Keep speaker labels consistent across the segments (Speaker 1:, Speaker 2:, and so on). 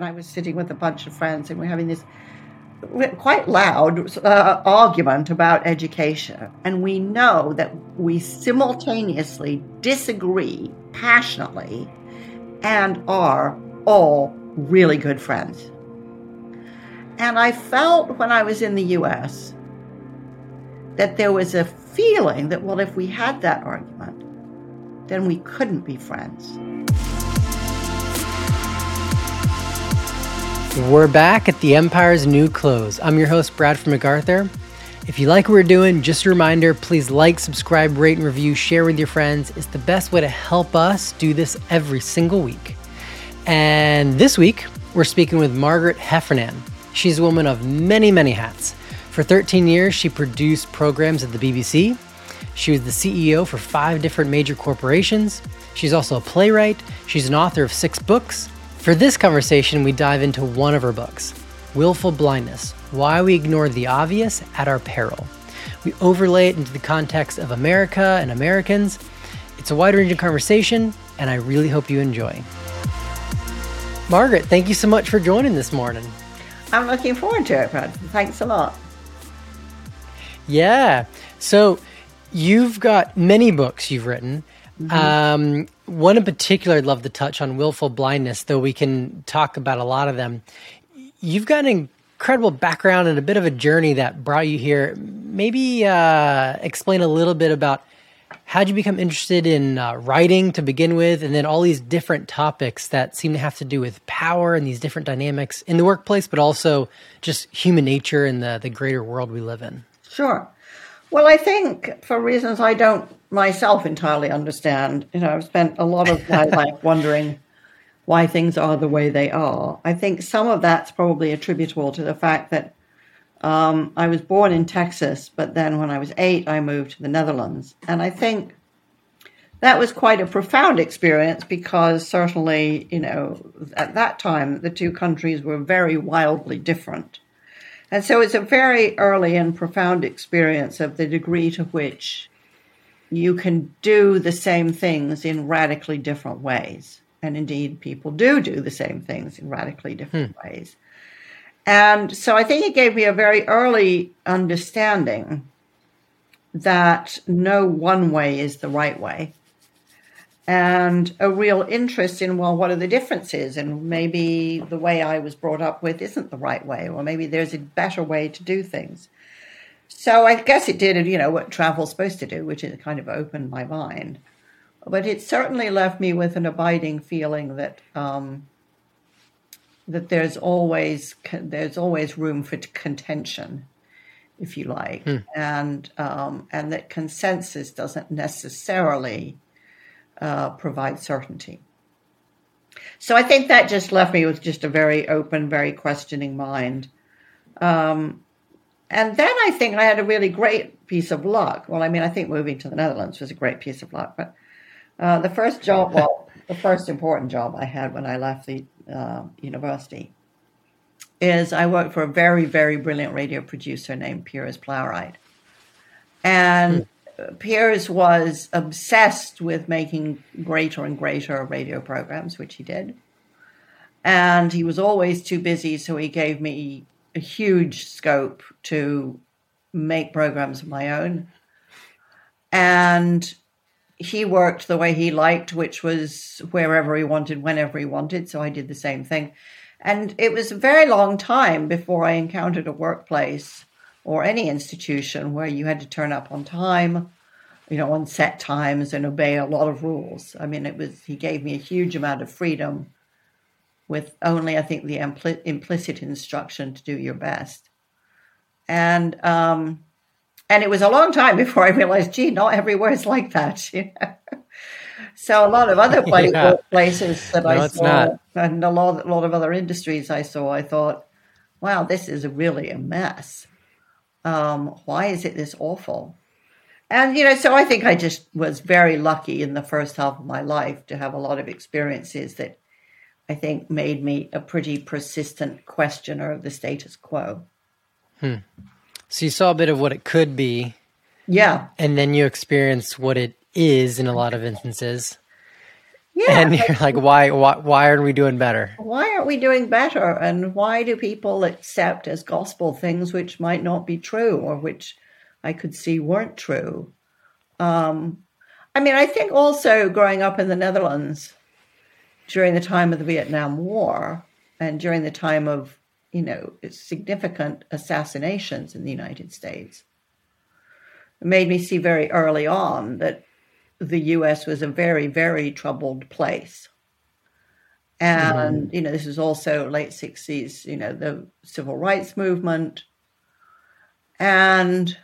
Speaker 1: I was sitting with a bunch of friends and we're having this quite loud uh, argument about education. And we know that we simultaneously disagree passionately and are all really good friends. And I felt when I was in the US that there was a feeling that, well, if we had that argument, then we couldn't be friends.
Speaker 2: We're back at the Empire's New Clothes. I'm your host, Bradford MacArthur. If you like what we're doing, just a reminder please like, subscribe, rate, and review, share with your friends. It's the best way to help us do this every single week. And this week, we're speaking with Margaret Heffernan. She's a woman of many, many hats. For 13 years, she produced programs at the BBC. She was the CEO for five different major corporations. She's also a playwright. She's an author of six books for this conversation, we dive into one of her books, Willful Blindness Why We Ignore the Obvious at Our Peril. We overlay it into the context of America and Americans. It's a wide ranging conversation, and I really hope you enjoy. Margaret, thank you so much for joining this morning.
Speaker 1: I'm looking forward to it, Brad. Thanks a lot.
Speaker 2: Yeah. So you've got many books you've written. Mm-hmm. Um, one in particular, I'd love to touch on willful blindness, though we can talk about a lot of them. You've got an incredible background and a bit of a journey that brought you here. Maybe uh, explain a little bit about how did you become interested in uh, writing to begin with, and then all these different topics that seem to have to do with power and these different dynamics in the workplace, but also just human nature and the, the greater world we live in.
Speaker 1: Sure. Well, I think for reasons I don't myself entirely understand, you know, I've spent a lot of my life wondering why things are the way they are. I think some of that's probably attributable to the fact that um, I was born in Texas, but then when I was eight, I moved to the Netherlands. And I think that was quite a profound experience because certainly, you know, at that time, the two countries were very wildly different. And so it's a very early and profound experience of the degree to which you can do the same things in radically different ways. And indeed, people do do the same things in radically different hmm. ways. And so I think it gave me a very early understanding that no one way is the right way and a real interest in well what are the differences? And maybe the way i was brought up with isn't the right way or maybe there's a better way to do things. So i guess it did you know what travel's supposed to do which is kind of opened my mind. But it certainly left me with an abiding feeling that um, that there's always there's always room for contention if you like. Hmm. and um, and that consensus doesn't necessarily uh, provide certainty. So I think that just left me with just a very open, very questioning mind. Um, and then I think I had a really great piece of luck. Well, I mean, I think moving to the Netherlands was a great piece of luck, but uh, the first job, well, the first important job I had when I left the uh, university is I worked for a very, very brilliant radio producer named Piers Plowright. And Piers was obsessed with making greater and greater radio programs, which he did. And he was always too busy, so he gave me a huge scope to make programs of my own. And he worked the way he liked, which was wherever he wanted, whenever he wanted. So I did the same thing. And it was a very long time before I encountered a workplace or any institution where you had to turn up on time, you know, on set times and obey a lot of rules. I mean, it was, he gave me a huge amount of freedom with only, I think, the impl- implicit instruction to do your best. And, um, and it was a long time before I realized, gee, not everywhere is like that. You know? so a lot of other yeah. places that no, I saw, not. and a lot, a lot of other industries I saw, I thought, wow, this is really a mess um, why is it this awful? And, you know, so I think I just was very lucky in the first half of my life to have a lot of experiences that I think made me a pretty persistent questioner of the status quo.
Speaker 2: Hmm. So you saw a bit of what it could be.
Speaker 1: Yeah.
Speaker 2: And then you experienced what it is in a lot of instances. Yeah, and you're like, why, why, why aren't we doing better?
Speaker 1: Why aren't we doing better? And why do people accept as gospel things which might not be true or which I could see weren't true? Um, I mean, I think also growing up in the Netherlands during the time of the Vietnam War and during the time of, you know, significant assassinations in the United States, it made me see very early on that the US was a very, very troubled place. And, mm-hmm. you know, this was also late 60s, you know, the civil rights movement. And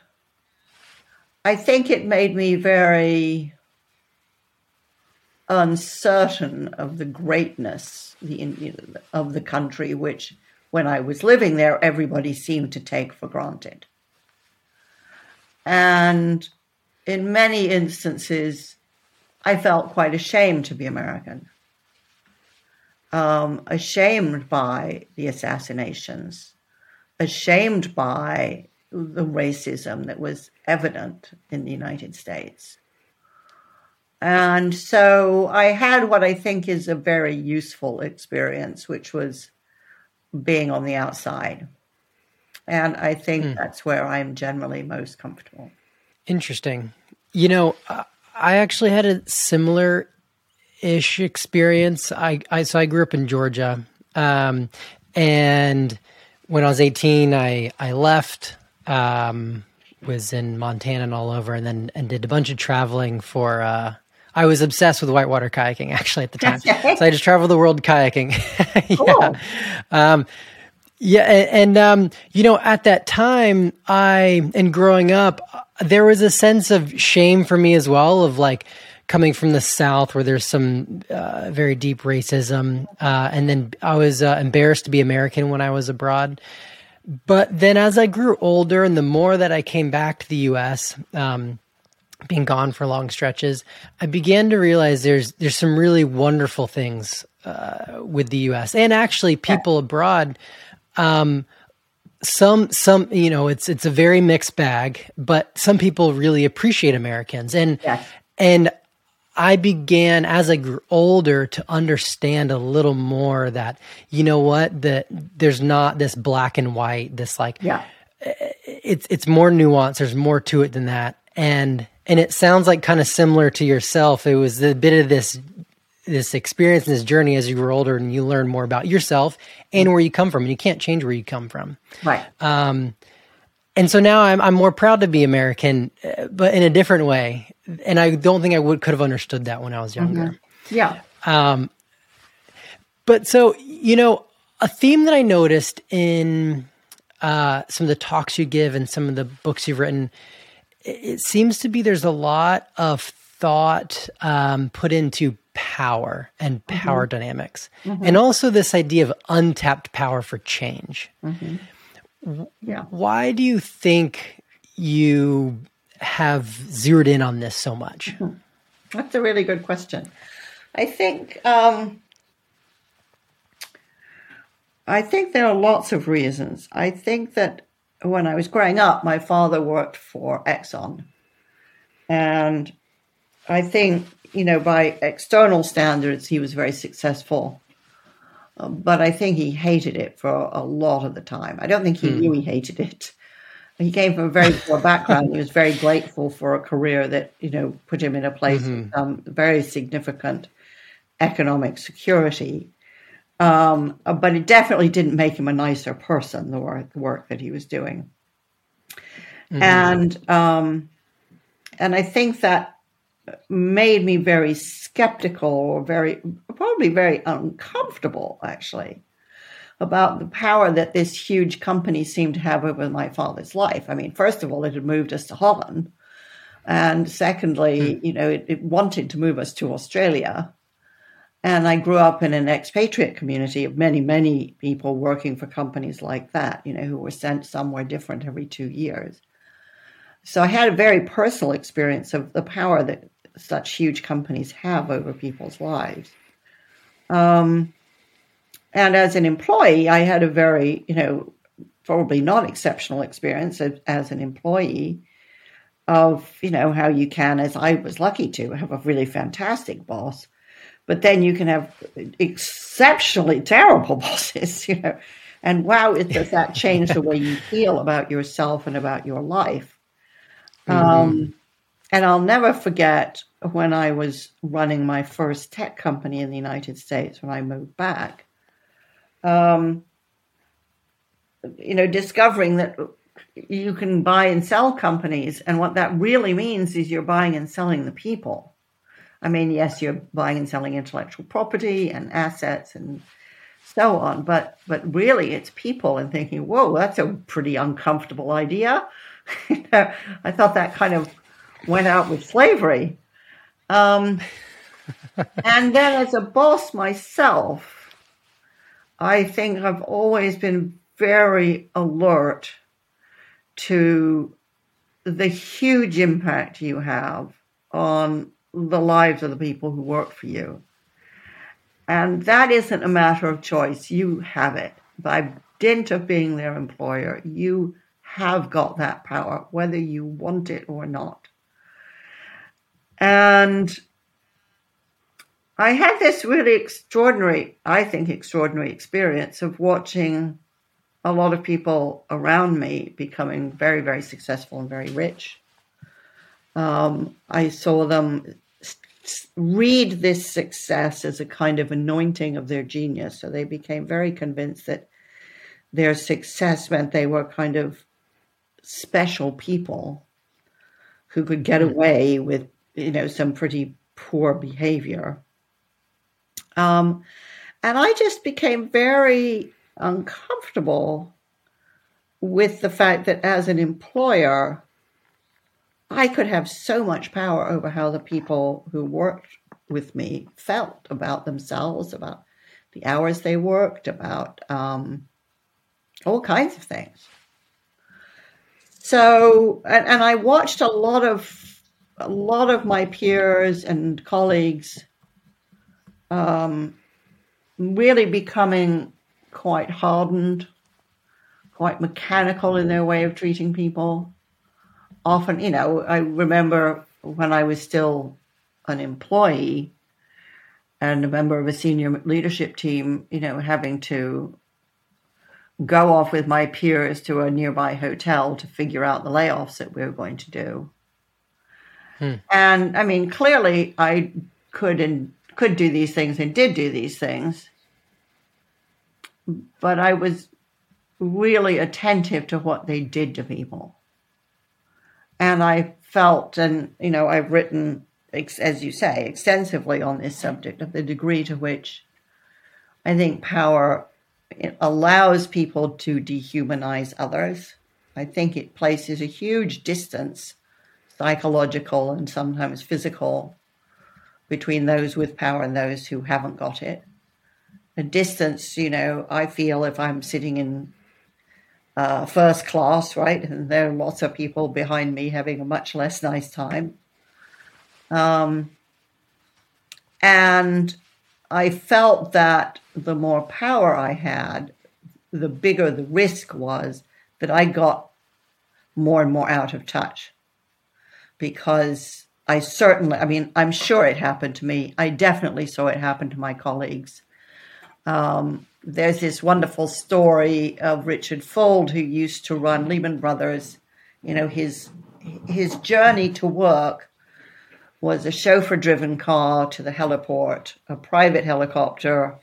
Speaker 1: I think it made me very uncertain of the greatness of the country, which when I was living there, everybody seemed to take for granted. And in many instances, I felt quite ashamed to be American. Um, ashamed by the assassinations, ashamed by the racism that was evident in the United States. And so I had what I think is a very useful experience, which was being on the outside. And I think mm. that's where I'm generally most comfortable.
Speaker 2: Interesting. You know, I actually had a similar ish experience. I, I so I grew up in Georgia, um, and when I was 18, I I left. Um, was in Montana and all over, and then and did a bunch of traveling for. Uh, I was obsessed with whitewater kayaking actually at the time, so I just traveled the world kayaking. yeah. Cool. Um, yeah, and, and um, you know, at that time, I and growing up, there was a sense of shame for me as well of like coming from the South where there's some uh, very deep racism, uh, and then I was uh, embarrassed to be American when I was abroad. But then, as I grew older, and the more that I came back to the U.S. Um, being gone for long stretches, I began to realize there's there's some really wonderful things uh, with the U.S. and actually people abroad um, some some you know it's it's a very mixed bag, but some people really appreciate Americans, and yes. and I began as I grew older to understand a little more that you know what that there's not this black and white, this like
Speaker 1: yeah,
Speaker 2: it's it's more nuanced. There's more to it than that, and and it sounds like kind of similar to yourself. It was a bit of this this experience and this journey as you grow older and you learn more about yourself and where you come from and you can't change where you come from.
Speaker 1: Right.
Speaker 2: Um, and so now I'm, I'm more proud to be american uh, but in a different way. And i don't think i would could have understood that when i was younger.
Speaker 1: Mm-hmm. yeah. Um,
Speaker 2: but so you know a theme that i noticed in uh, some of the talks you give and some of the books you've written it seems to be there's a lot of thought um, put into power and power mm-hmm. dynamics, mm-hmm. and also this idea of untapped power for change.
Speaker 1: Mm-hmm. Yeah.
Speaker 2: Why do you think you have zeroed in on this so much?
Speaker 1: Mm-hmm. That's a really good question. I think um, I think there are lots of reasons. I think that when I was growing up, my father worked for Exxon, and I think you know, by external standards, he was very successful. Um, but I think he hated it for a lot of the time. I don't think he hmm. knew he hated it. He came from a very poor background. he was very grateful for a career that, you know, put him in a place mm-hmm. with um, very significant economic security. Um, but it definitely didn't make him a nicer person, the work, the work that he was doing. Mm-hmm. And um, and I think that made me very skeptical or very, probably very uncomfortable, actually, about the power that this huge company seemed to have over my father's life. I mean, first of all, it had moved us to Holland. And secondly, mm. you know, it, it wanted to move us to Australia. And I grew up in an expatriate community of many, many people working for companies like that, you know, who were sent somewhere different every two years. So I had a very personal experience of the power that such huge companies have over people's lives. Um, and as an employee, I had a very, you know, probably not exceptional experience as, as an employee of, you know, how you can, as I was lucky to, have a really fantastic boss, but then you can have exceptionally terrible bosses, you know. And wow, does that change the way you feel about yourself and about your life? Mm-hmm. Um, and I'll never forget when I was running my first tech company in the United States when I moved back. Um, you know, discovering that you can buy and sell companies, and what that really means is you're buying and selling the people. I mean, yes, you're buying and selling intellectual property and assets and so on, but but really, it's people. And thinking, whoa, that's a pretty uncomfortable idea. I thought that kind of went out with slavery. Um, and then, as a boss myself, I think I've always been very alert to the huge impact you have on the lives of the people who work for you. And that isn't a matter of choice. You have it. By dint of being their employer, you have got that power, whether you want it or not. And I had this really extraordinary, I think, extraordinary experience of watching a lot of people around me becoming very, very successful and very rich. Um, I saw them read this success as a kind of anointing of their genius. So they became very convinced that their success meant they were kind of special people who could get hmm. away with, you know, some pretty poor behavior. Um, and I just became very uncomfortable with the fact that as an employer, I could have so much power over how the people who worked with me felt about themselves, about the hours they worked, about um, all kinds of things. So, and, and I watched a lot of a lot of my peers and colleagues um, really becoming quite hardened, quite mechanical in their way of treating people. Often, you know, I remember when I was still an employee and a member of a senior leadership team, you know, having to go off with my peers to a nearby hotel to figure out the layoffs that we were going to do. Hmm. And I mean, clearly I could and could do these things and did do these things but I was really attentive to what they did to people. And I felt, and you know, I've written, as you say, extensively on this subject of the degree to which I think power allows people to dehumanize others. I think it places a huge distance, psychological and sometimes physical, between those with power and those who haven't got it a distance, you know, I feel if I'm sitting in uh, first class, right, and there are lots of people behind me having a much less nice time. Um, and I felt that the more power I had, the bigger the risk was that I got more and more out of touch because I certainly, I mean, I'm sure it happened to me. I definitely saw it happen to my colleagues. Um, there's this wonderful story of Richard Fuld, who used to run Lehman Brothers. You know, his his journey to work was a chauffeur-driven car to the heliport, a private helicopter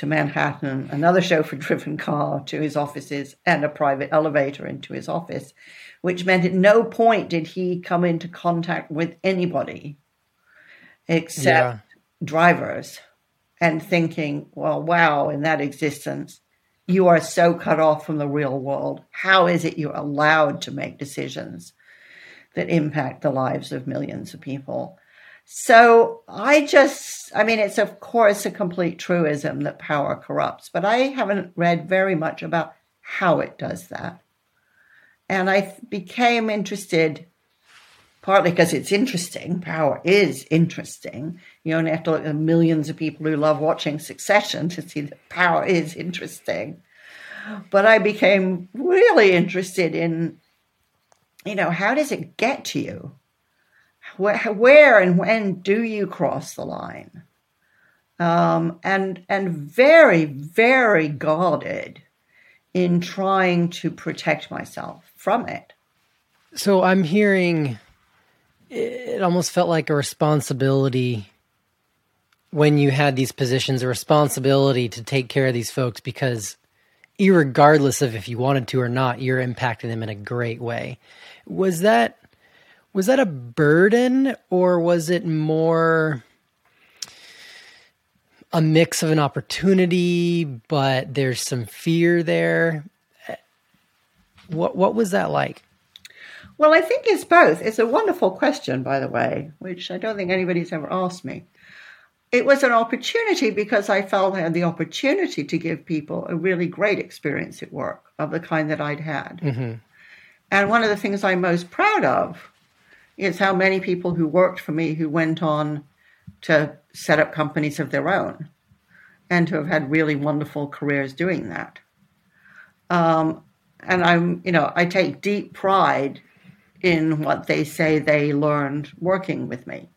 Speaker 1: to Manhattan, another chauffeur-driven car to his offices, and a private elevator into his office, which meant at no point did he come into contact with anybody except yeah. drivers and thinking, well, wow, in that existence, you are so cut off from the real world. How is it you're allowed to make decisions that impact the lives of millions of people? So I just, I mean, it's of course a complete truism that power corrupts, but I haven't read very much about how it does that. And I became interested partly because it's interesting. Power is interesting. You only have to look at millions of people who love watching Succession to see that power is interesting. But I became really interested in, you know, how does it get to you? Where, and when do you cross the line? um, and and very very guarded in trying to protect myself from it.
Speaker 2: So I'm hearing it almost felt like a responsibility when you had these positions, a responsibility to take care of these folks because regardless of if you wanted to or not, you're impacting them in a great way. Was that was that a burden or was it more a mix of an opportunity, but there's some fear there? What what was that like?
Speaker 1: Well, I think it's both. It's a wonderful question, by the way, which I don't think anybody's ever asked me. It was an opportunity because I felt I had the opportunity to give people a really great experience at work of the kind that I'd had. Mm-hmm. And one of the things I'm most proud of is how many people who worked for me who went on to set up companies of their own and to have had really wonderful careers doing that. Um, and I'm, you know, I take deep pride in what they say they learned working with me.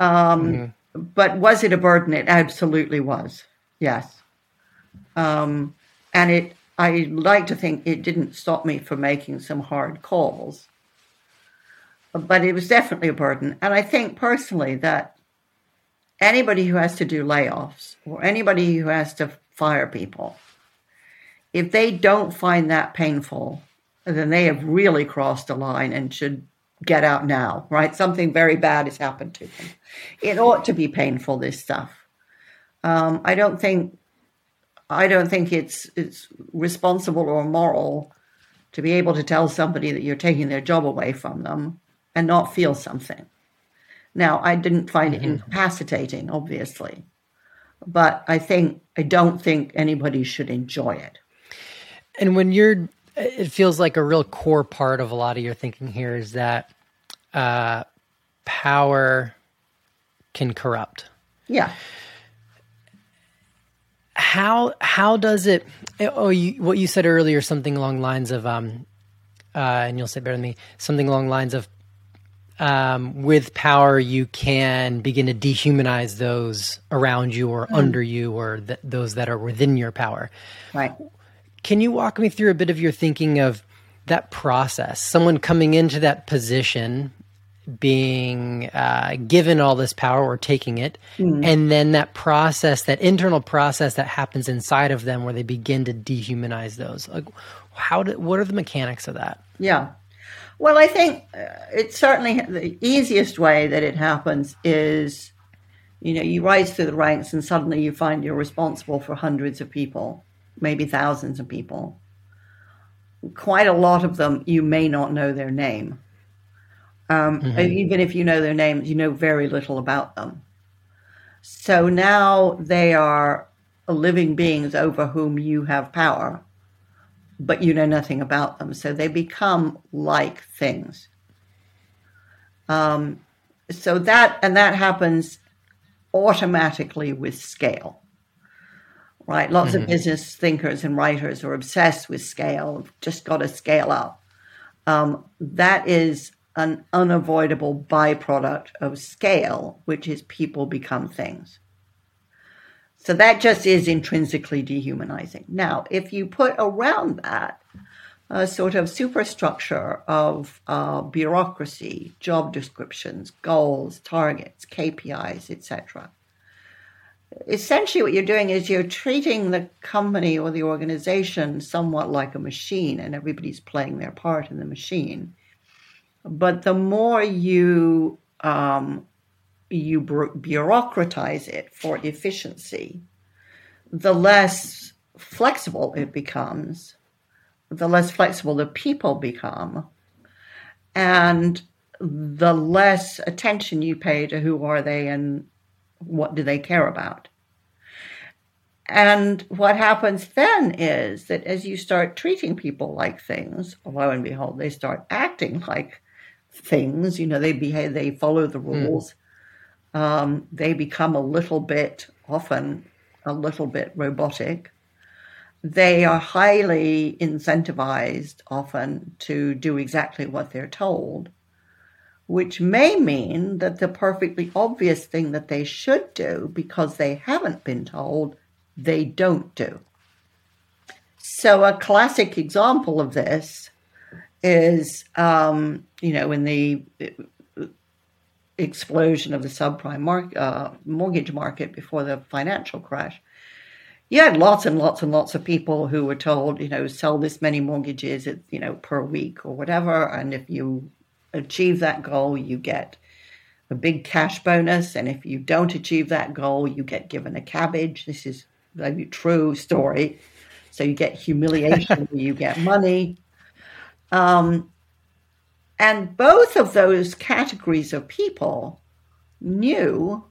Speaker 1: Um, mm-hmm. But was it a burden? It absolutely was. Yes. Um, and it, I like to think it didn't stop me from making some hard calls, but it was definitely a burden. And I think personally that anybody who has to do layoffs or anybody who has to fire people, if they don't find that painful, then they have really crossed a line and should get out now, right? Something very bad has happened to them. It ought to be painful, this stuff. Um, I don't think I don't think it's it's responsible or moral to be able to tell somebody that you're taking their job away from them and not feel something. Now, I didn't find mm-hmm. it incapacitating, obviously, but I think I don't think anybody should enjoy it.
Speaker 2: And when you're it feels like a real core part of a lot of your thinking here is that uh, power can corrupt.
Speaker 1: Yeah.
Speaker 2: How how does it? Oh, you, what you said earlier, something along lines of, um, uh, and you'll say better than me, something along lines of, um, with power, you can begin to dehumanize those around you or mm. under you or th- those that are within your power.
Speaker 1: Right.
Speaker 2: Can you walk me through a bit of your thinking of that process? Someone coming into that position, being uh, given all this power or taking it, mm. and then that process, that internal process that happens inside of them where they begin to dehumanize those. Like, how do, what are the mechanics of that?
Speaker 1: Yeah. Well, I think uh, it's certainly the easiest way that it happens is, you know, you rise through the ranks and suddenly you find you're responsible for hundreds of people maybe thousands of people. Quite a lot of them, you may not know their name. Um, mm-hmm. Even if you know their names, you know very little about them. So now they are living beings over whom you have power, but you know nothing about them. So they become like things. Um, so that, and that happens automatically with scale right? Lots mm-hmm. of business thinkers and writers are obsessed with scale, just got to scale up. Um, that is an unavoidable byproduct of scale, which is people become things. So that just is intrinsically dehumanizing. Now, if you put around that a sort of superstructure of uh, bureaucracy, job descriptions, goals, targets, KPIs, etc., essentially what you're doing is you're treating the company or the organization somewhat like a machine and everybody's playing their part in the machine but the more you um, you bureaucratize it for efficiency the less flexible it becomes the less flexible the people become and the less attention you pay to who are they and what do they care about? And what happens then is that as you start treating people like things, lo and behold, they start acting like things. You know, they behave, they follow the hmm. rules. Mm. Um, they become a little bit, often a little bit robotic. They are highly incentivized, often, to do exactly what they're told which may mean that the perfectly obvious thing that they should do because they haven't been told, they don't do. So, a classic example of this is, um, you know, in the explosion of the subprime mark, uh, mortgage market before the financial crash, you had lots and lots and lots of people who were told, you know, sell this many mortgages, you know, per week or whatever, and if you achieve that goal, you get a big cash bonus, and if you don't achieve that goal, you get given a cabbage. This is a true story. So you get humiliation, you get money. Um, and both of those categories of people knew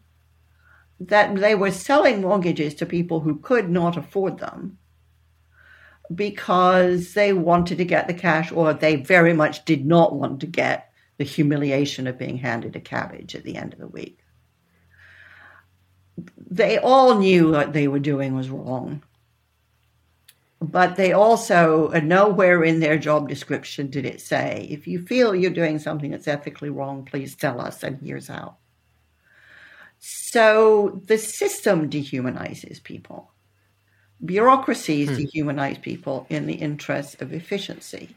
Speaker 1: that they were selling mortgages to people who could not afford them because they wanted to get the cash or they very much did not want to get the humiliation of being handed a cabbage at the end of the week. They all knew what they were doing was wrong but they also uh, nowhere in their job description did it say if you feel you're doing something that's ethically wrong please tell us and here's how. So the system dehumanizes people. Bureaucracies hmm. dehumanize people in the interest of efficiency.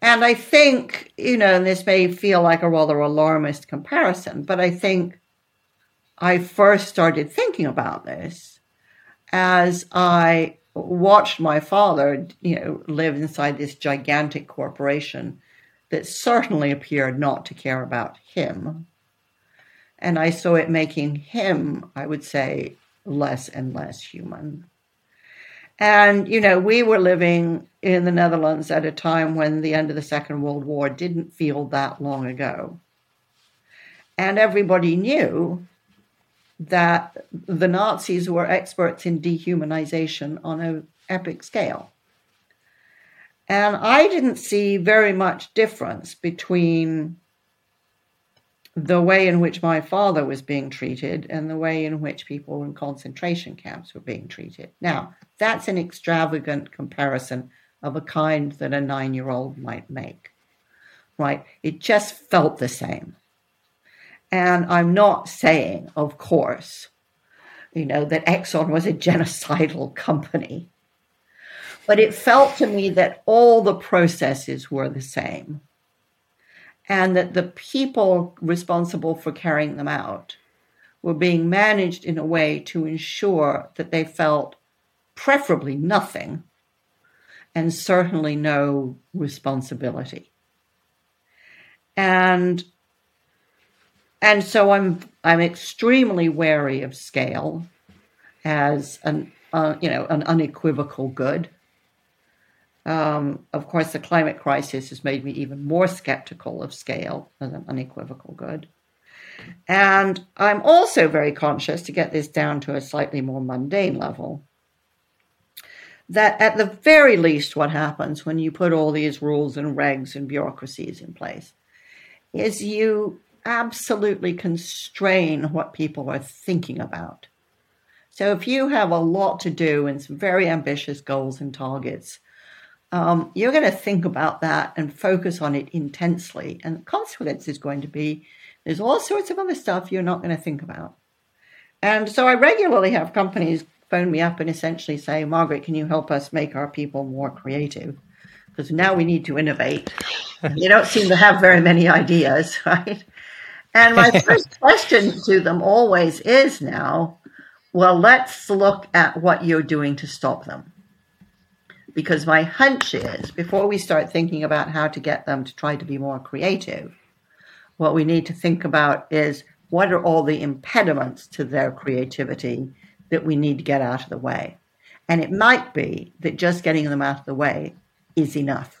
Speaker 1: And i think you know and this may feel like a rather alarmist comparison but i think i first started thinking about this as i watched my father, you know, live inside this gigantic corporation that certainly appeared not to care about him. And I saw it making him, I would say, less and less human. And, you know, we were living in the Netherlands at a time when the end of the Second World War didn't feel that long ago. And everybody knew that the Nazis were experts in dehumanization on an epic scale. And I didn't see very much difference between the way in which my father was being treated and the way in which people in concentration camps were being treated. Now, that's an extravagant comparison of a kind that a nine year old might make, right? It just felt the same. And I'm not saying, of course, you know, that Exxon was a genocidal company. But it felt to me that all the processes were the same and that the people responsible for carrying them out were being managed in a way to ensure that they felt preferably nothing and certainly no responsibility. And and so I'm I'm extremely wary of scale as an uh, you know an unequivocal good. Um, of course, the climate crisis has made me even more skeptical of scale as an unequivocal good. And I'm also very conscious to get this down to a slightly more mundane level. That at the very least, what happens when you put all these rules and regs and bureaucracies in place is you absolutely constrain what people are thinking about. So if you have a lot to do and some very ambitious goals and targets, um, you're going to think about that and focus on it intensely. And the consequence is going to be there's all sorts of other stuff you're not going to think about. And so I regularly have companies phone me up and essentially say, Margaret, can you help us make our people more creative? Because now we need to innovate. you don't seem to have very many ideas, right? And my first question to them always is now, well, let's look at what you're doing to stop them. Because my hunch is before we start thinking about how to get them to try to be more creative, what we need to think about is what are all the impediments to their creativity that we need to get out of the way. And it might be that just getting them out of the way is enough.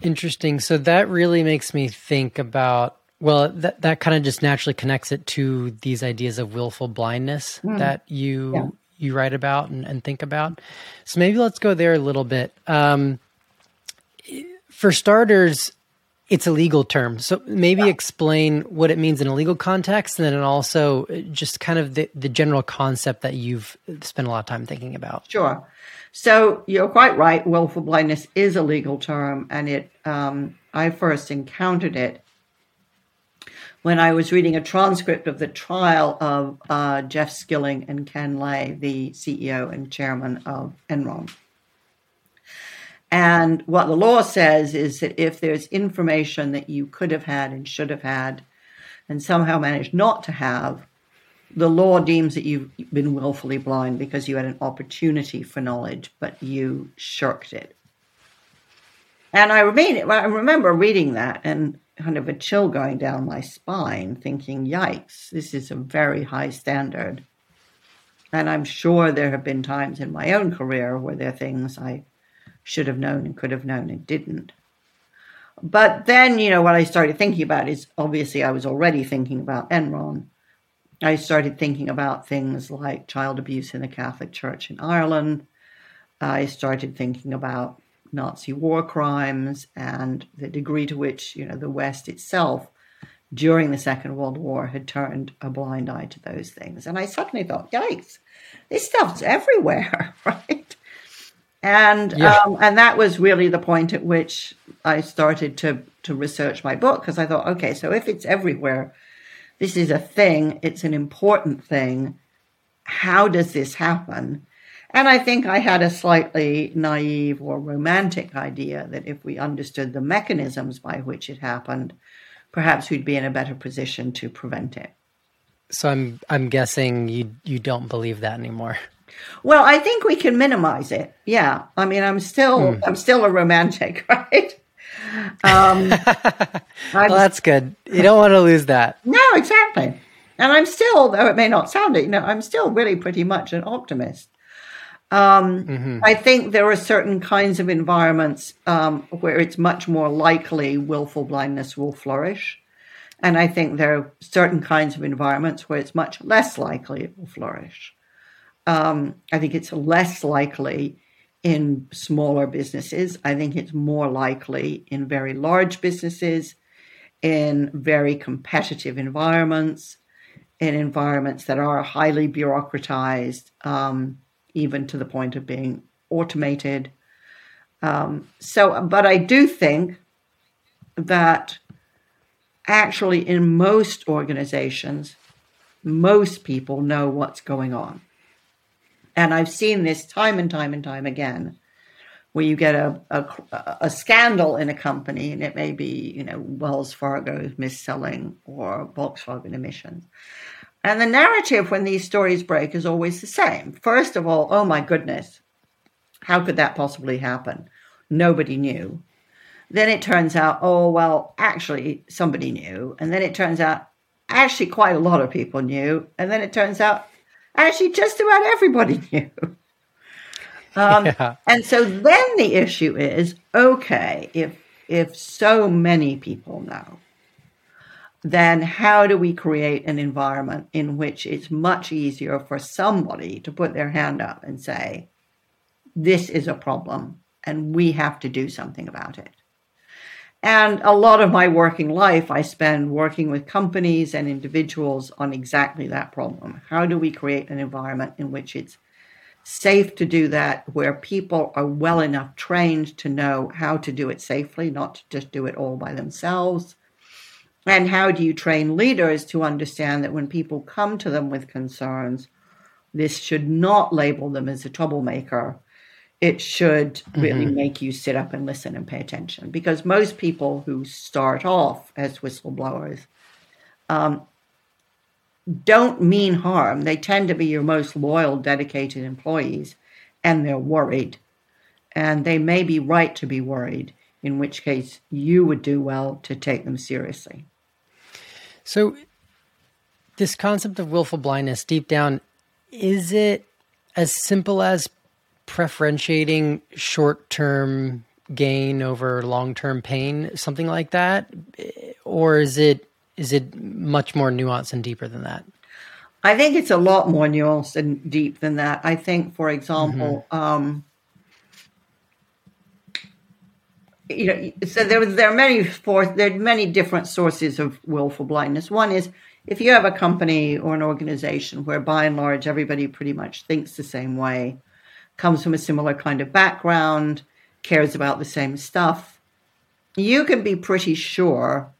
Speaker 2: Interesting. So that really makes me think about well, that that kind of just naturally connects it to these ideas of willful blindness mm. that you yeah. you write about and, and, think about. So maybe let's go there a little bit. Um, for starters, it's a legal term. So maybe yeah. explain what it means in a legal context, and then also just kind of the, the general concept that you've spent a lot of time thinking about.
Speaker 1: Sure. So you're quite right. Willful blindness is a legal term, and it um, I first encountered it when I was reading a transcript of the trial of uh, Jeff Skilling and Ken Lay, the CEO and chairman of Enron. And what the law says is that if there's information that you could have had and should have had and somehow managed not to have, the law deems that you've been willfully blind because you had an opportunity for knowledge, but you shirked it. And I, I remember reading that and kind of a chill going down my spine, thinking, yikes, this is a very high standard. And I'm sure there have been times in my own career where there are things I should have known and could have known and didn't. But then, you know, what I started thinking about is obviously I was already thinking about Enron. I started thinking about things like child abuse in the Catholic Church in Ireland. I started thinking about Nazi war crimes and the degree to which, you know, the West itself during the Second World War had turned a blind eye to those things. And I suddenly thought, yikes, this stuff's everywhere, right? And yeah. um, and that was really the point at which I started to to research my book because I thought, okay, so if it's everywhere, this is a thing, it's an important thing. How does this happen? And I think I had a slightly naive or romantic idea that if we understood the mechanisms by which it happened, perhaps we'd be in a better position to prevent it.
Speaker 2: So I'm I'm guessing you you don't believe that anymore.
Speaker 1: Well, I think we can minimize it. Yeah. I mean, I'm still mm. I'm still a romantic, right?
Speaker 2: Um, well, that's good. You don't want to lose that.
Speaker 1: No, exactly. And I'm still, though it may not sound it, you know, I'm still really pretty much an optimist. Um, mm-hmm. I think there are certain kinds of environments um, where it's much more likely willful blindness will flourish. And I think there are certain kinds of environments where it's much less likely it will flourish. Um, I think it's less likely in smaller businesses. I think it's more likely in very large businesses, in very competitive environments, in environments that are highly bureaucratized. Um, even to the point of being automated. Um, so, but I do think that actually, in most organizations, most people know what's going on. And I've seen this time and time and time again, where you get a, a, a scandal in a company, and it may be, you know, Wells Fargo mis-selling or Volkswagen emissions. And the narrative when these stories break is always the same. First of all, oh my goodness, how could that possibly happen? Nobody knew. Then it turns out, oh, well, actually, somebody knew. And then it turns out, actually, quite a lot of people knew. And then it turns out, actually, just about everybody knew. Um, yeah. And so then the issue is okay, if, if so many people know, then how do we create an environment in which it's much easier for somebody to put their hand up and say, this is a problem and we have to do something about it? And a lot of my working life, I spend working with companies and individuals on exactly that problem. How do we create an environment in which it's safe to do that, where people are well enough trained to know how to do it safely, not to just do it all by themselves? And how do you train leaders to understand that when people come to them with concerns, this should not label them as a troublemaker. It should really mm-hmm. make you sit up and listen and pay attention. Because most people who start off as whistleblowers um, don't mean harm. They tend to be your most loyal, dedicated employees, and they're worried. And they may be right to be worried, in which case you would do well to take them seriously.
Speaker 2: So, this concept of willful blindness, deep down, is it as simple as preferentiating short term gain over long term pain, something like that? Or is it is it much more nuanced and deeper than that?
Speaker 1: I think it's a lot more nuanced and deep than that. I think, for example, mm-hmm. um, you know, so there, there are many for, there are many different sources of willful blindness. One is if you have a company or an organization where, by and large, everybody pretty much thinks the same way, comes from a similar kind of background, cares about the same stuff, you can be pretty sure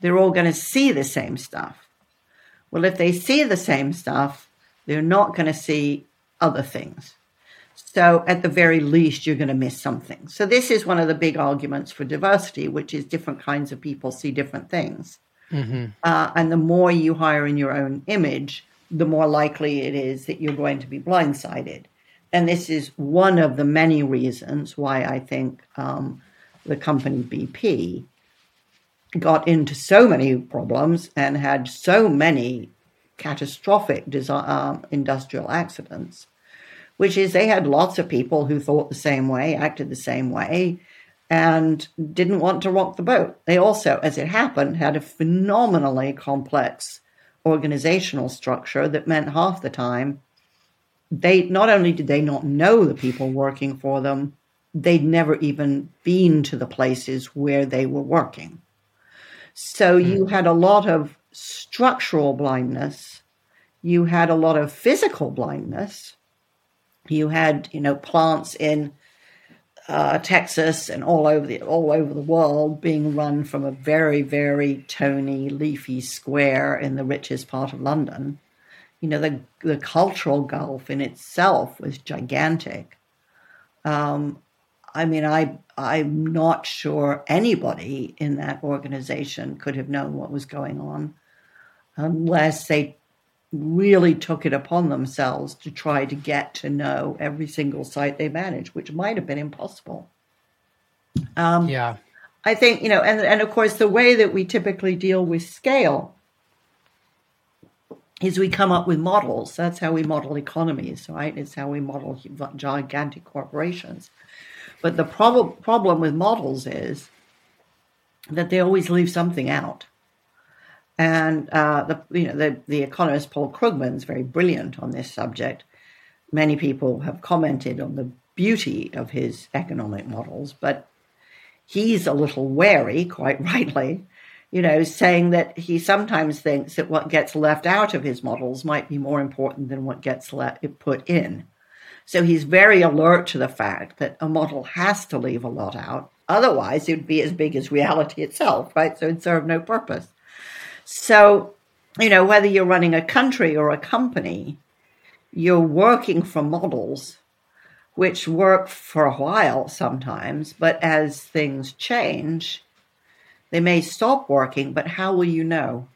Speaker 1: they're all going to see the same stuff. Well, if they see the same stuff, they're not going to see other things. So, at the very least, you're going to miss something. So, this is one of the big arguments for diversity, which is different kinds of people see different things. Mm-hmm. Uh, and the more you hire in your own image, the more likely it is that you're going to be blindsided. And this is one of the many reasons why I think um, the company BP got into so many problems and had so many catastrophic design, um, industrial accidents which is they had lots of people who thought the same way, acted the same way, and didn't want to rock the boat. They also, as it happened, had a phenomenally complex organizational structure that meant half the time they not only did they not know the people working for them, they'd never even been to the places where they were working. So mm. you had a lot of structural blindness, you had a lot of physical blindness, you had, you know, plants in uh, Texas and all over the all over the world being run from a very very tony leafy square in the richest part of London. You know the the cultural gulf in itself was gigantic. Um, I mean, I I'm not sure anybody in that organization could have known what was going on unless they really took it upon themselves to try to get to know every single site they manage, which might have been impossible.
Speaker 2: Um, yeah.
Speaker 1: I think, you know, and, and of course, the way that we typically deal with scale is we come up with models. That's how we model economies, right? It's how we model gigantic corporations. But the prob- problem with models is that they always leave something out. And uh, the you know the, the economist Paul Krugman is very brilliant on this subject. Many people have commented on the beauty of his economic models, but he's a little wary, quite rightly, you know, saying that he sometimes thinks that what gets left out of his models might be more important than what gets let, put in. So he's very alert to the fact that a model has to leave a lot out. Otherwise, it would be as big as reality itself, right? So it'd serve no purpose. So, you know, whether you're running a country or a company, you're working from models which work for a while sometimes, but as things change, they may stop working, but how will you know?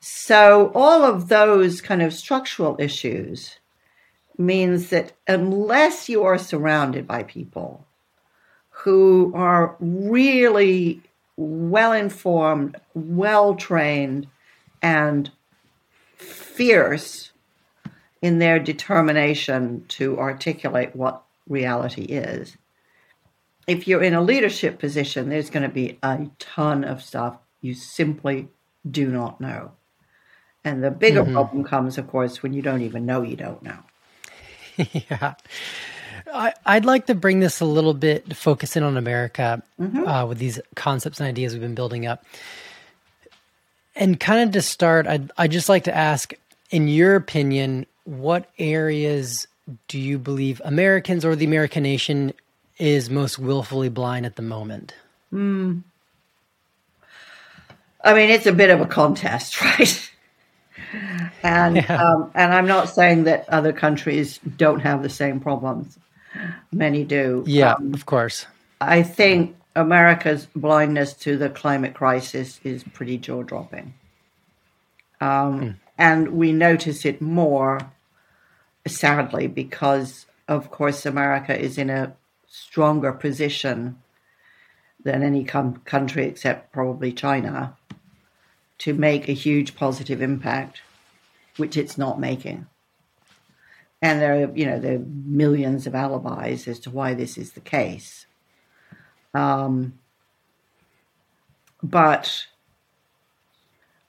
Speaker 1: So, all of those kind of structural issues means that unless you are surrounded by people who are really well informed, well trained, and fierce in their determination to articulate what reality is. If you're in a leadership position, there's going to be a ton of stuff you simply do not know. And the bigger mm-hmm. problem comes, of course, when you don't even know you don't know.
Speaker 2: yeah. I, would like to bring this a little bit, to focus in on America mm-hmm. uh, with these concepts and ideas we've been building up. And kind of to start, I'd, I'd just like to ask, in your opinion, what areas do you believe Americans or the American nation is most willfully blind at the moment?
Speaker 1: Mm. I mean, it's a bit of a contest, right? and yeah. um, and I'm not saying that other countries don't have the same problems. Many do.
Speaker 2: Yeah, um, of course.
Speaker 1: I think America's blindness to the climate crisis is pretty jaw dropping. Um, mm. And we notice it more, sadly, because, of course, America is in a stronger position than any com- country except probably China to make a huge positive impact, which it's not making. And there are, you know, there are millions of alibis as to why this is the case. Um, but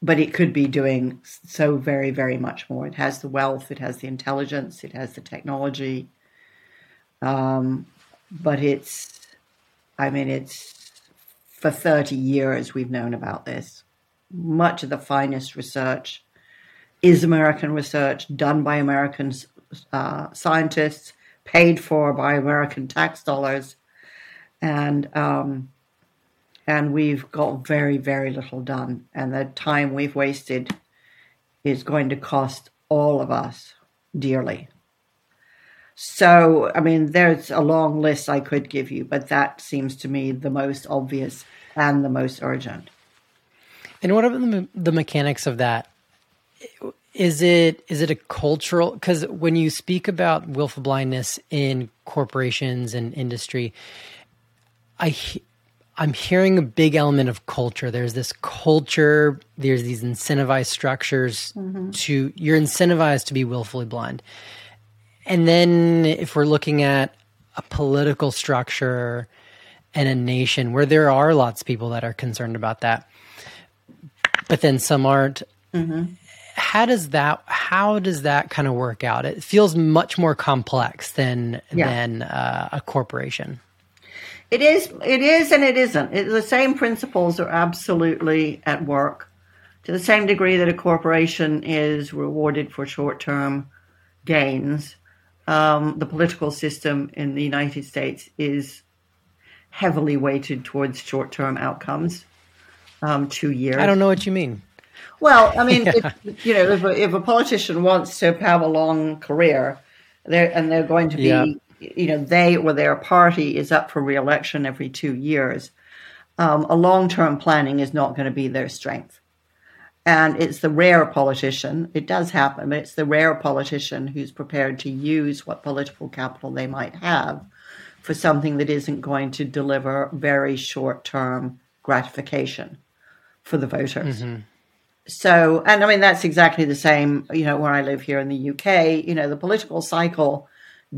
Speaker 1: but it could be doing so very very much more. It has the wealth, it has the intelligence, it has the technology. Um, but it's, I mean, it's for thirty years we've known about this. Much of the finest research is American research done by Americans uh, scientists paid for by American tax dollars. And um, and we've got very, very little done. And the time we've wasted is going to cost all of us dearly. So, I mean, there's a long list I could give you, but that seems to me the most obvious and the most urgent.
Speaker 2: And what are the, the mechanics of that? Is it is it a cultural? Because when you speak about willful blindness in corporations and industry, I I'm hearing a big element of culture. There's this culture. There's these incentivized structures mm-hmm. to you're incentivized to be willfully blind. And then if we're looking at a political structure and a nation where there are lots of people that are concerned about that, but then some aren't. Mm-hmm. How does that how does that kind of work out? It feels much more complex than yeah. than uh, a corporation.
Speaker 1: It is, it is, and it isn't. It, the same principles are absolutely at work to the same degree that a corporation is rewarded for short term gains. Um, the political system in the United States is heavily weighted towards short term outcomes. Um, two years.
Speaker 2: I don't know what you mean.
Speaker 1: Well, I mean, yeah. if, you know, if a, if a politician wants to have a long career, they're, and they're going to be yeah you know, they or their party is up for reelection every two years, um, a long term planning is not going to be their strength. And it's the rare politician, it does happen, but it's the rare politician who's prepared to use what political capital they might have for something that isn't going to deliver very short term gratification for the voters. Mm-hmm. So, and I mean, that's exactly the same, you know, where I live here in the UK, you know, the political cycle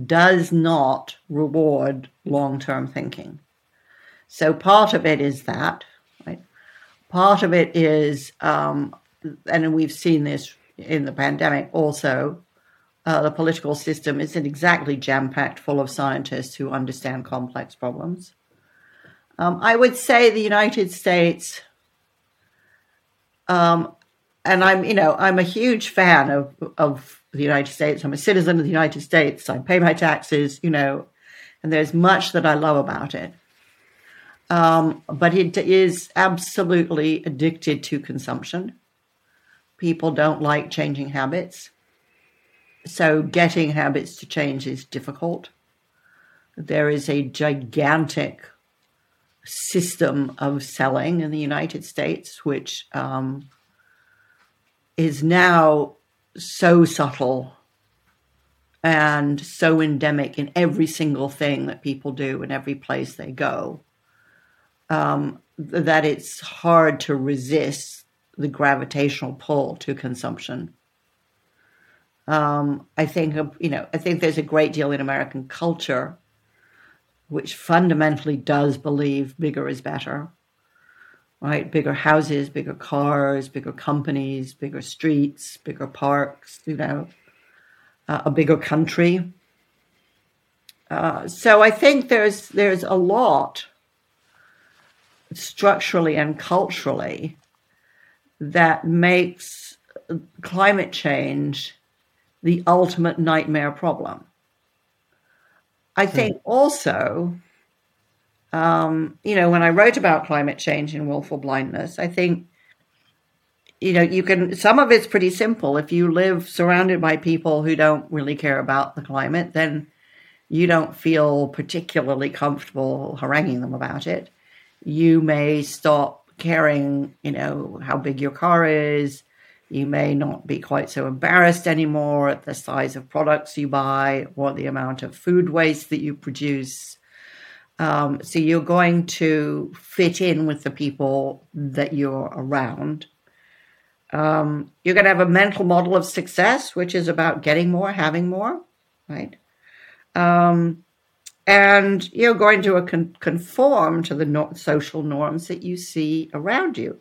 Speaker 1: does not reward long term thinking. So part of it is that, right? Part of it is, um, and we've seen this in the pandemic also, uh, the political system isn't exactly jam packed full of scientists who understand complex problems. Um, I would say the United States, um, and I'm, you know, I'm a huge fan of of the United States. I'm a citizen of the United States. I pay my taxes, you know, and there's much that I love about it. Um, but it is absolutely addicted to consumption. People don't like changing habits. So getting habits to change is difficult. There is a gigantic system of selling in the United States, which um, is now so subtle and so endemic in every single thing that people do in every place they go um, that it's hard to resist the gravitational pull to consumption. Um, I think you know I think there's a great deal in American culture which fundamentally does believe bigger is better right? Bigger houses, bigger cars, bigger companies, bigger streets, bigger parks, you know, uh, a bigger country. Uh, so I think there's there's a lot structurally and culturally that makes climate change the ultimate nightmare problem. I think hmm. also um, you know, when I wrote about climate change and willful blindness, I think, you know, you can, some of it's pretty simple. If you live surrounded by people who don't really care about the climate, then you don't feel particularly comfortable haranguing them about it. You may stop caring, you know, how big your car is. You may not be quite so embarrassed anymore at the size of products you buy or the amount of food waste that you produce um, so you're going to fit in with the people that you're around. Um, you're going to have a mental model of success, which is about getting more, having more, right? Um, and you're going to con- conform to the no- social norms that you see around you.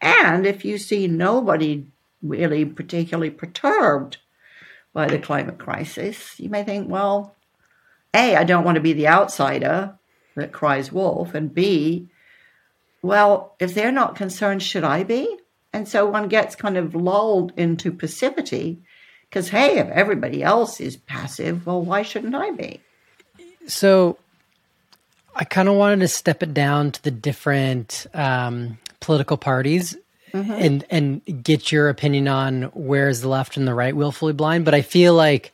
Speaker 1: And if you see nobody really particularly perturbed by the climate crisis, you may think, well, A, I don't want to be the outsider that cries wolf, and B, well, if they're not concerned, should I be? And so one gets kind of lulled into passivity because, hey, if everybody else is passive, well, why shouldn't I be?
Speaker 2: So I kind of wanted to step it down to the different um, political parties mm-hmm. and and get your opinion on where's the left and the right willfully blind. But I feel like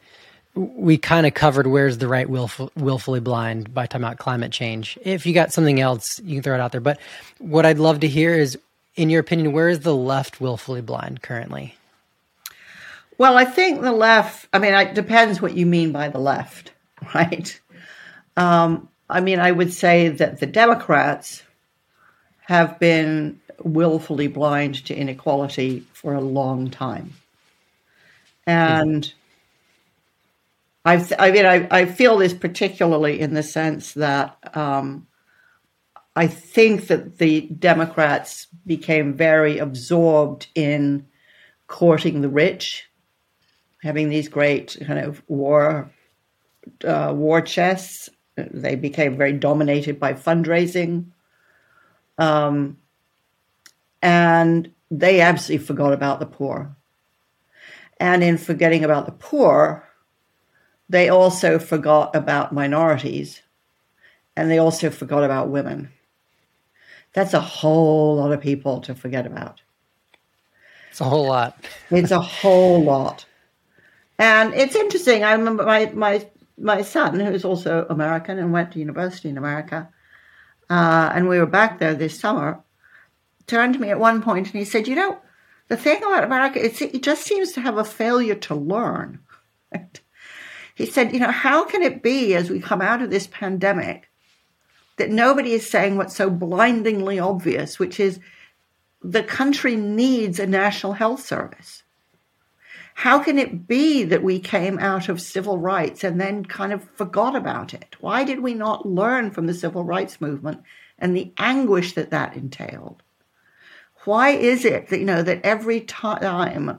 Speaker 2: we kind of covered where's the right willful, willfully blind by talking about climate change. If you got something else, you can throw it out there. But what I'd love to hear is, in your opinion, where is the left willfully blind currently?
Speaker 1: Well, I think the left. I mean, it depends what you mean by the left, right? Um, I mean, I would say that the Democrats have been willfully blind to inequality for a long time. And i I mean, I, I feel this particularly in the sense that um, I think that the Democrats became very absorbed in courting the rich, having these great kind of war uh, war chests. They became very dominated by fundraising. Um, and they absolutely forgot about the poor. And in forgetting about the poor, they also forgot about minorities and they also forgot about women. That's a whole lot of people to forget about.
Speaker 2: It's a whole lot.
Speaker 1: it's a whole lot. And it's interesting. I remember my, my, my son, who's also American and went to university in America, uh, and we were back there this summer turned to me at one point and he said, You know, the thing about America, it just seems to have a failure to learn. he said, You know, how can it be as we come out of this pandemic that nobody is saying what's so blindingly obvious, which is the country needs a national health service? How can it be that we came out of civil rights and then kind of forgot about it? Why did we not learn from the civil rights movement and the anguish that that entailed? Why is it that, you know, that every time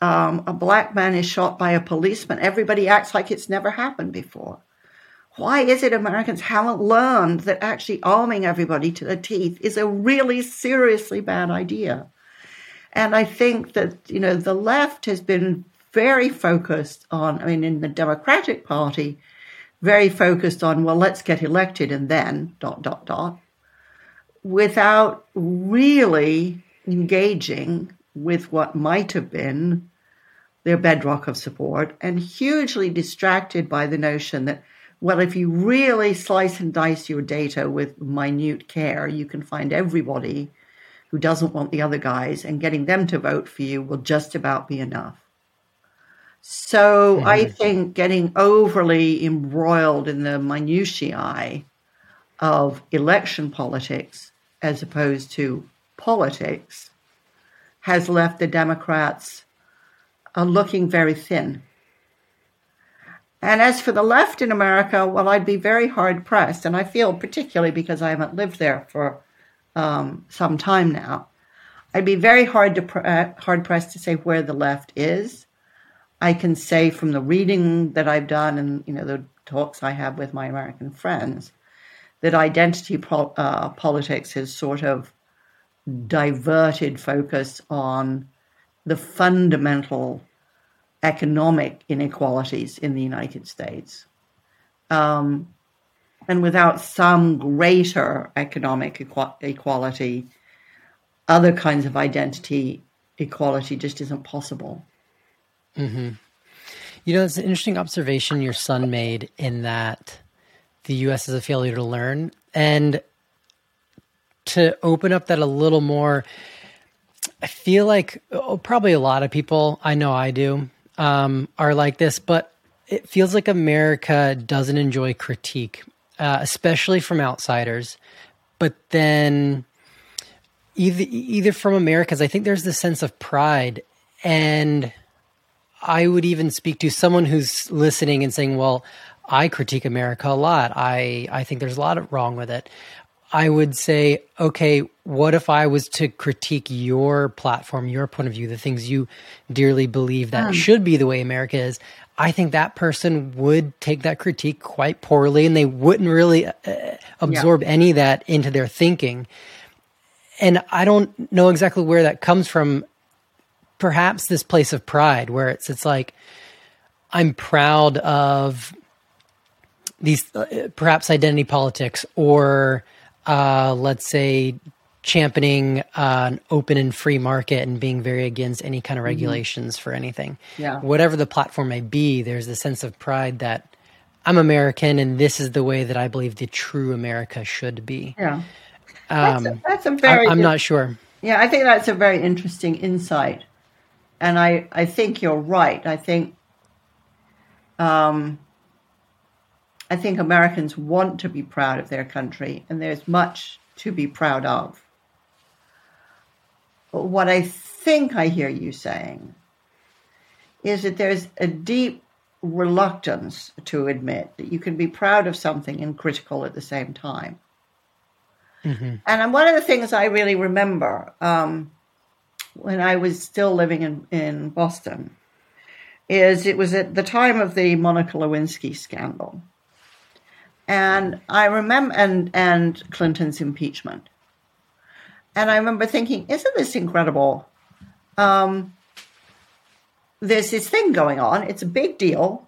Speaker 1: um, a black man is shot by a policeman, everybody acts like it's never happened before? Why is it Americans haven't learned that actually arming everybody to the teeth is a really seriously bad idea? And I think that, you know, the left has been very focused on, I mean, in the Democratic Party, very focused on, well, let's get elected and then dot, dot, dot without really engaging with what might have been their bedrock of support and hugely distracted by the notion that, well, if you really slice and dice your data with minute care, you can find everybody who doesn't want the other guys, and getting them to vote for you will just about be enough. So mm-hmm. I think getting overly embroiled in the minutiae of election politics as opposed to politics has left the Democrats uh, looking very thin. And as for the left in America, well, I'd be very hard pressed, and I feel particularly because I haven't lived there for um, some time now, I'd be very hard to pr- uh, hard pressed to say where the left is. I can say from the reading that I've done and you know the talks I have with my American friends that identity uh, politics has sort of diverted focus on the fundamental economic inequalities in the United States. Um, and without some greater economic equ- equality, other kinds of identity equality just isn't possible.
Speaker 2: Mm-hmm. You know, it's an interesting observation your son made in that the U.S. is a failure to learn. And to open up that a little more, I feel like oh, probably a lot of people, I know I do, um, are like this, but it feels like America doesn't enjoy critique, uh, especially from outsiders. But then either either from Americans, I think there's this sense of pride, and I would even speak to someone who's listening and saying, "Well, I critique America a lot. I, I think there's a lot wrong with it. I would say, okay, what if I was to critique your platform, your point of view, the things you dearly believe that um. should be the way America is? I think that person would take that critique quite poorly and they wouldn't really uh, absorb yeah. any of that into their thinking. And I don't know exactly where that comes from. Perhaps this place of pride where it's it's like I'm proud of these uh, perhaps identity politics or uh, let's say championing uh, an open and free market and being very against any kind of mm-hmm. regulations mm-hmm. for anything.
Speaker 1: Yeah.
Speaker 2: Whatever the platform may be, there's a sense of pride that I'm American and this is the way that I believe the true America should be.
Speaker 1: Yeah. Um, that's, a, that's a very.
Speaker 2: I, am not sure.
Speaker 1: Yeah, I think that's a very interesting insight, and I I think you're right. I think. Um, I think Americans want to be proud of their country, and there's much to be proud of. But what I think I hear you saying is that there's a deep reluctance to admit that you can be proud of something and critical at the same time. Mm-hmm. And one of the things I really remember um, when I was still living in, in Boston is it was at the time of the Monica Lewinsky scandal. And I remember, and, and Clinton's impeachment. And I remember thinking, isn't this incredible? Um, there's this thing going on. It's a big deal.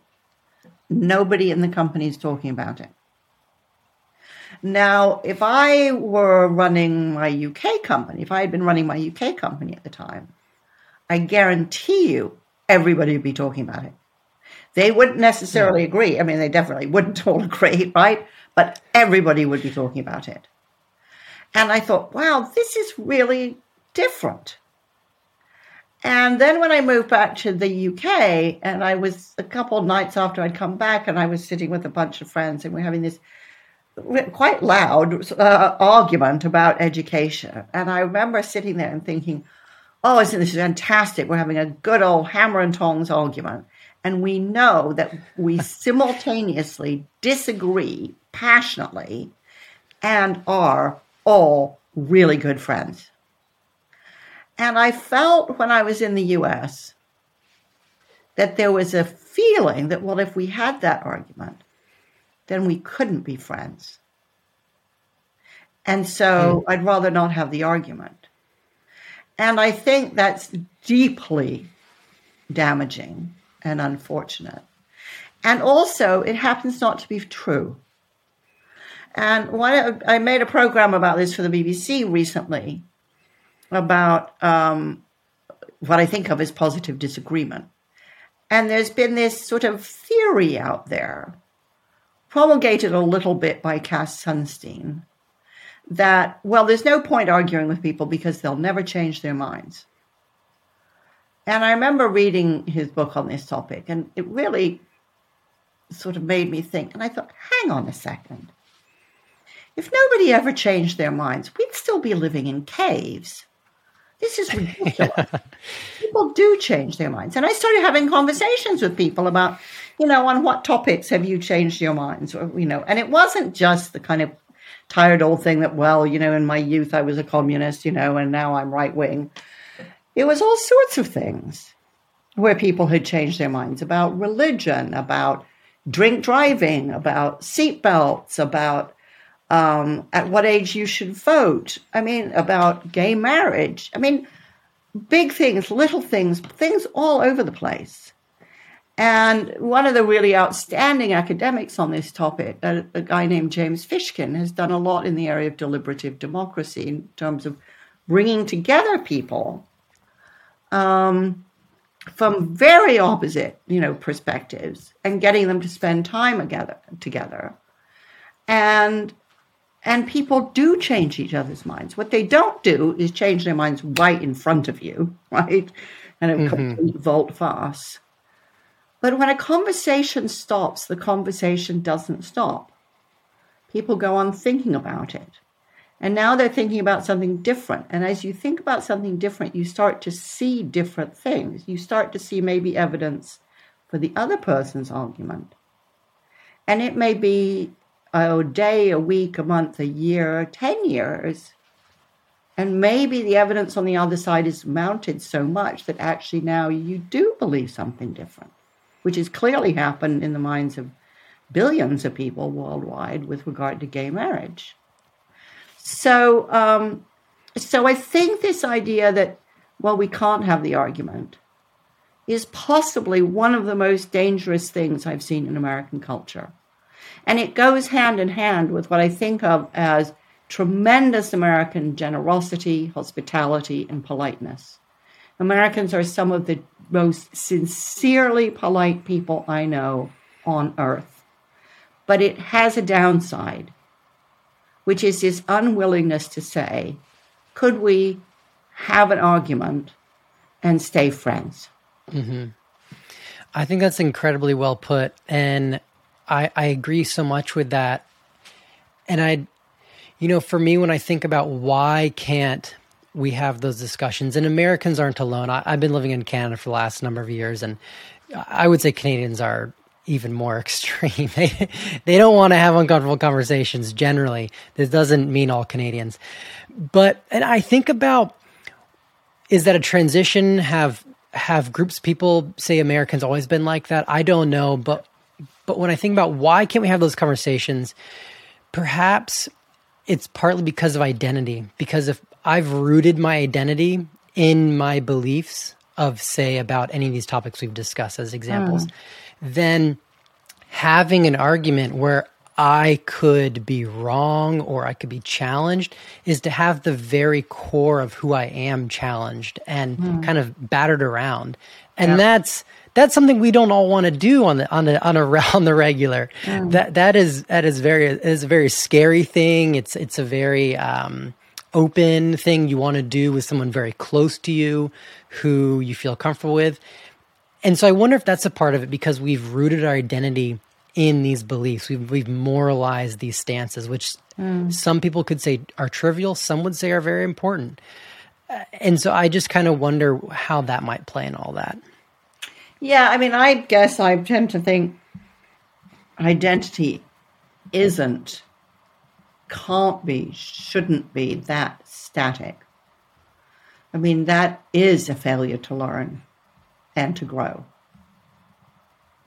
Speaker 1: Nobody in the company is talking about it. Now, if I were running my UK company, if I had been running my UK company at the time, I guarantee you everybody would be talking about it. They wouldn't necessarily yeah. agree. I mean, they definitely wouldn't all agree, right? But everybody would be talking about it. And I thought, wow, this is really different. And then when I moved back to the UK, and I was a couple of nights after I'd come back, and I was sitting with a bunch of friends, and we're having this quite loud uh, argument about education. And I remember sitting there and thinking, oh, isn't this fantastic? We're having a good old hammer and tongs argument. And we know that we simultaneously disagree passionately and are all really good friends. And I felt when I was in the US that there was a feeling that, well, if we had that argument, then we couldn't be friends. And so mm. I'd rather not have the argument. And I think that's deeply damaging and unfortunate. And also, it happens not to be true. And one, I made a program about this for the BBC recently about um, what I think of as positive disagreement. And there's been this sort of theory out there, promulgated a little bit by Cass Sunstein, that, well, there's no point arguing with people because they'll never change their minds. And I remember reading his book on this topic, and it really sort of made me think. And I thought, hang on a second. If nobody ever changed their minds, we'd still be living in caves. This is ridiculous. people do change their minds. And I started having conversations with people about, you know, on what topics have you changed your minds? Or, you know, and it wasn't just the kind of tired old thing that, well, you know, in my youth I was a communist, you know, and now I'm right wing. It was all sorts of things where people had changed their minds about religion, about drink driving, about seatbelts, about um, at what age you should vote. I mean, about gay marriage. I mean, big things, little things, things all over the place. And one of the really outstanding academics on this topic, a, a, guy named James Fishkin, has done a lot in the area of deliberative democracy in terms of bringing together people um, from very opposite, you know, perspectives and getting them to spend time together. Together, and and people do change each other's minds. What they don't do is change their minds right in front of you, right? And a mm-hmm. complete volte face. But when a conversation stops, the conversation doesn't stop. People go on thinking about it. And now they're thinking about something different. And as you think about something different, you start to see different things. You start to see maybe evidence for the other person's argument. And it may be a day, a week, a month, a year, 10 years. And maybe the evidence on the other side is mounted so much that actually now you do believe something different, which has clearly happened in the minds of billions of people worldwide with regard to gay marriage. So, um, so I think this idea that, well, we can't have the argument is possibly one of the most dangerous things I've seen in American culture. And it goes hand in hand with what I think of as tremendous American generosity, hospitality, and politeness. Americans are some of the most sincerely polite people I know on earth. But it has a downside, which is this unwillingness to say, could we have an argument and stay friends?
Speaker 2: Mm-hmm. I think that's incredibly well put. And I, I agree so much with that. And I, you know, for me, when I think about why can't we have those discussions, and Americans aren't alone. I, have been living in Canada for the last number of years, and I would say Canadians are even more extreme. they, they don't want to have uncomfortable conversations generally. This doesn't mean all Canadians. But, and I think about is that a transition? Have have groups people say Americans always been like that? I don't know, but but when I think about why can't we have those conversations, perhaps it's partly because of identity. Because if I've rooted my identity in my beliefs of, say, about any of these topics we've discussed as examples, mm. Then having an argument where I could be wrong or I could be challenged is to have the very core of who I am challenged and mm. kind of battered around. And yeah. that's that's something we don't all want to do on the on the on a on the regular. Mm. That that is that is very is a very scary thing. It's it's a very um, open thing you want to do with someone very close to you who you feel comfortable with. And so I wonder if that's a part of it because we've rooted our identity in these beliefs. We've we've moralized these stances, which mm. some people could say are trivial, some would say are very important. Uh, and so I just kind of wonder how that might play in all that.
Speaker 1: Yeah, I mean, I guess I tend to think identity isn't, can't be, shouldn't be that static. I mean, that is a failure to learn and to grow.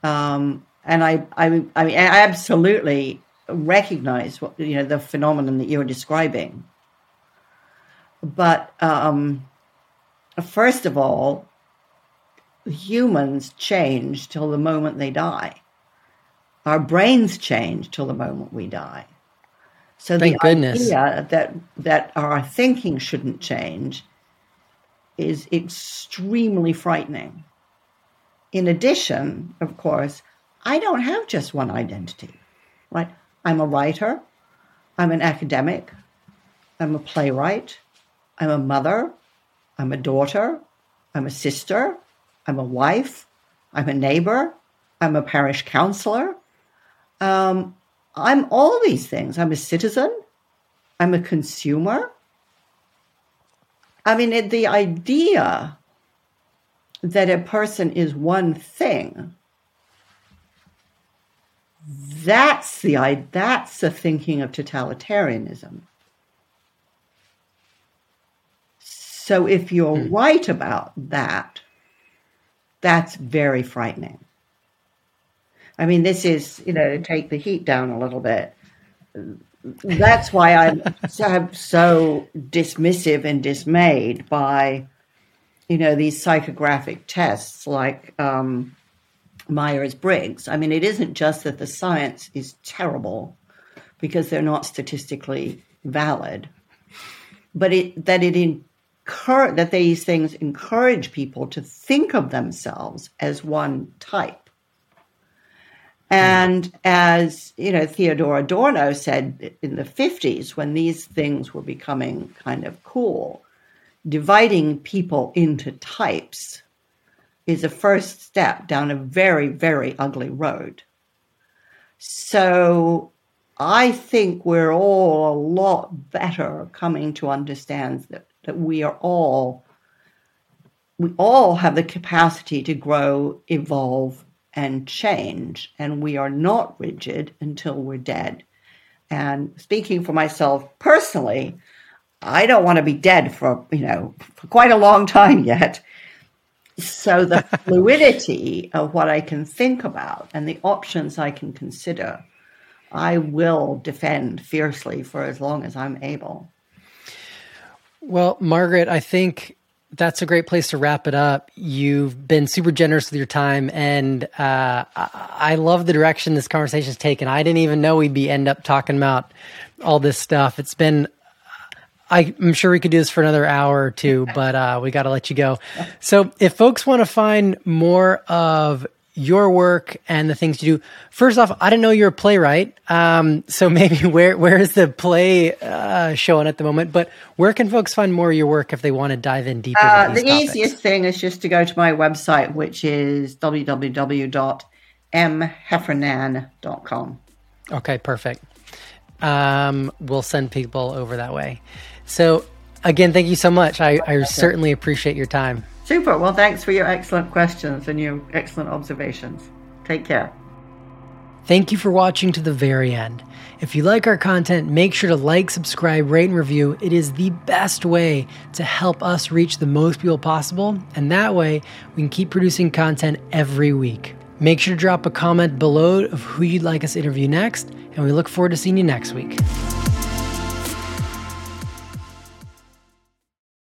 Speaker 1: Um, and I, I, I mean, I absolutely recognize what you know the phenomenon that you're describing. But um, first of all, humans change till the moment they die. Our brains change till the moment we die. So Thank the goodness. idea that that our thinking shouldn't change is extremely frightening. In addition, of course, I don't have just one identity. Right? I'm a writer, I'm an academic, I'm a playwright, I'm a mother, I'm a daughter, I'm a sister, I'm a wife. I'm a neighbor. I'm a parish counselor. Um, I'm all these things. I'm a citizen. I'm a consumer. I mean, the idea that a person is one thing that's the that's the thinking of totalitarianism. So if you're mm. right about that, that's very frightening. I mean, this is, you know, take the heat down a little bit. That's why I'm so, so dismissive and dismayed by, you know, these psychographic tests like um, Myers Briggs. I mean, it isn't just that the science is terrible because they're not statistically valid, but it, that it in, that these things encourage people to think of themselves as one type. And as you know, Theodor Adorno said in the 50s, when these things were becoming kind of cool, dividing people into types is a first step down a very, very ugly road. So I think we're all a lot better coming to understand that that we are all we all have the capacity to grow, evolve, and change, and we are not rigid until we're dead. And speaking for myself personally, I don't want to be dead for you know for quite a long time yet. So the fluidity of what I can think about and the options I can consider, I will defend fiercely for as long as I'm able.
Speaker 2: Well, Margaret, I think that's a great place to wrap it up. You've been super generous with your time, and uh, I love the direction this conversation's taken. I didn't even know we'd be end up talking about all this stuff. It's been I, am sure we could do this for another hour or two, but uh, we got to let you go. So, if folks want to find more of your work and the things you do, first off, I didn't know you're a playwright. Um, so maybe where where is the play uh, showing at the moment? But where can folks find more of your work if they want to dive in deeper? Uh,
Speaker 1: the topics? easiest thing is just to go to my website, which is www.mheffernan.com.
Speaker 2: Okay, perfect. Um, we'll send people over that way. So, again, thank you so much. I, I certainly appreciate your time.
Speaker 1: Super. Well, thanks for your excellent questions and your excellent observations. Take care.
Speaker 2: Thank you for watching to the very end. If you like our content, make sure to like, subscribe, rate, and review. It is the best way to help us reach the most people possible, and that way we can keep producing content every week. Make sure to drop a comment below of who you'd like us to interview next, and we look forward to seeing you next week.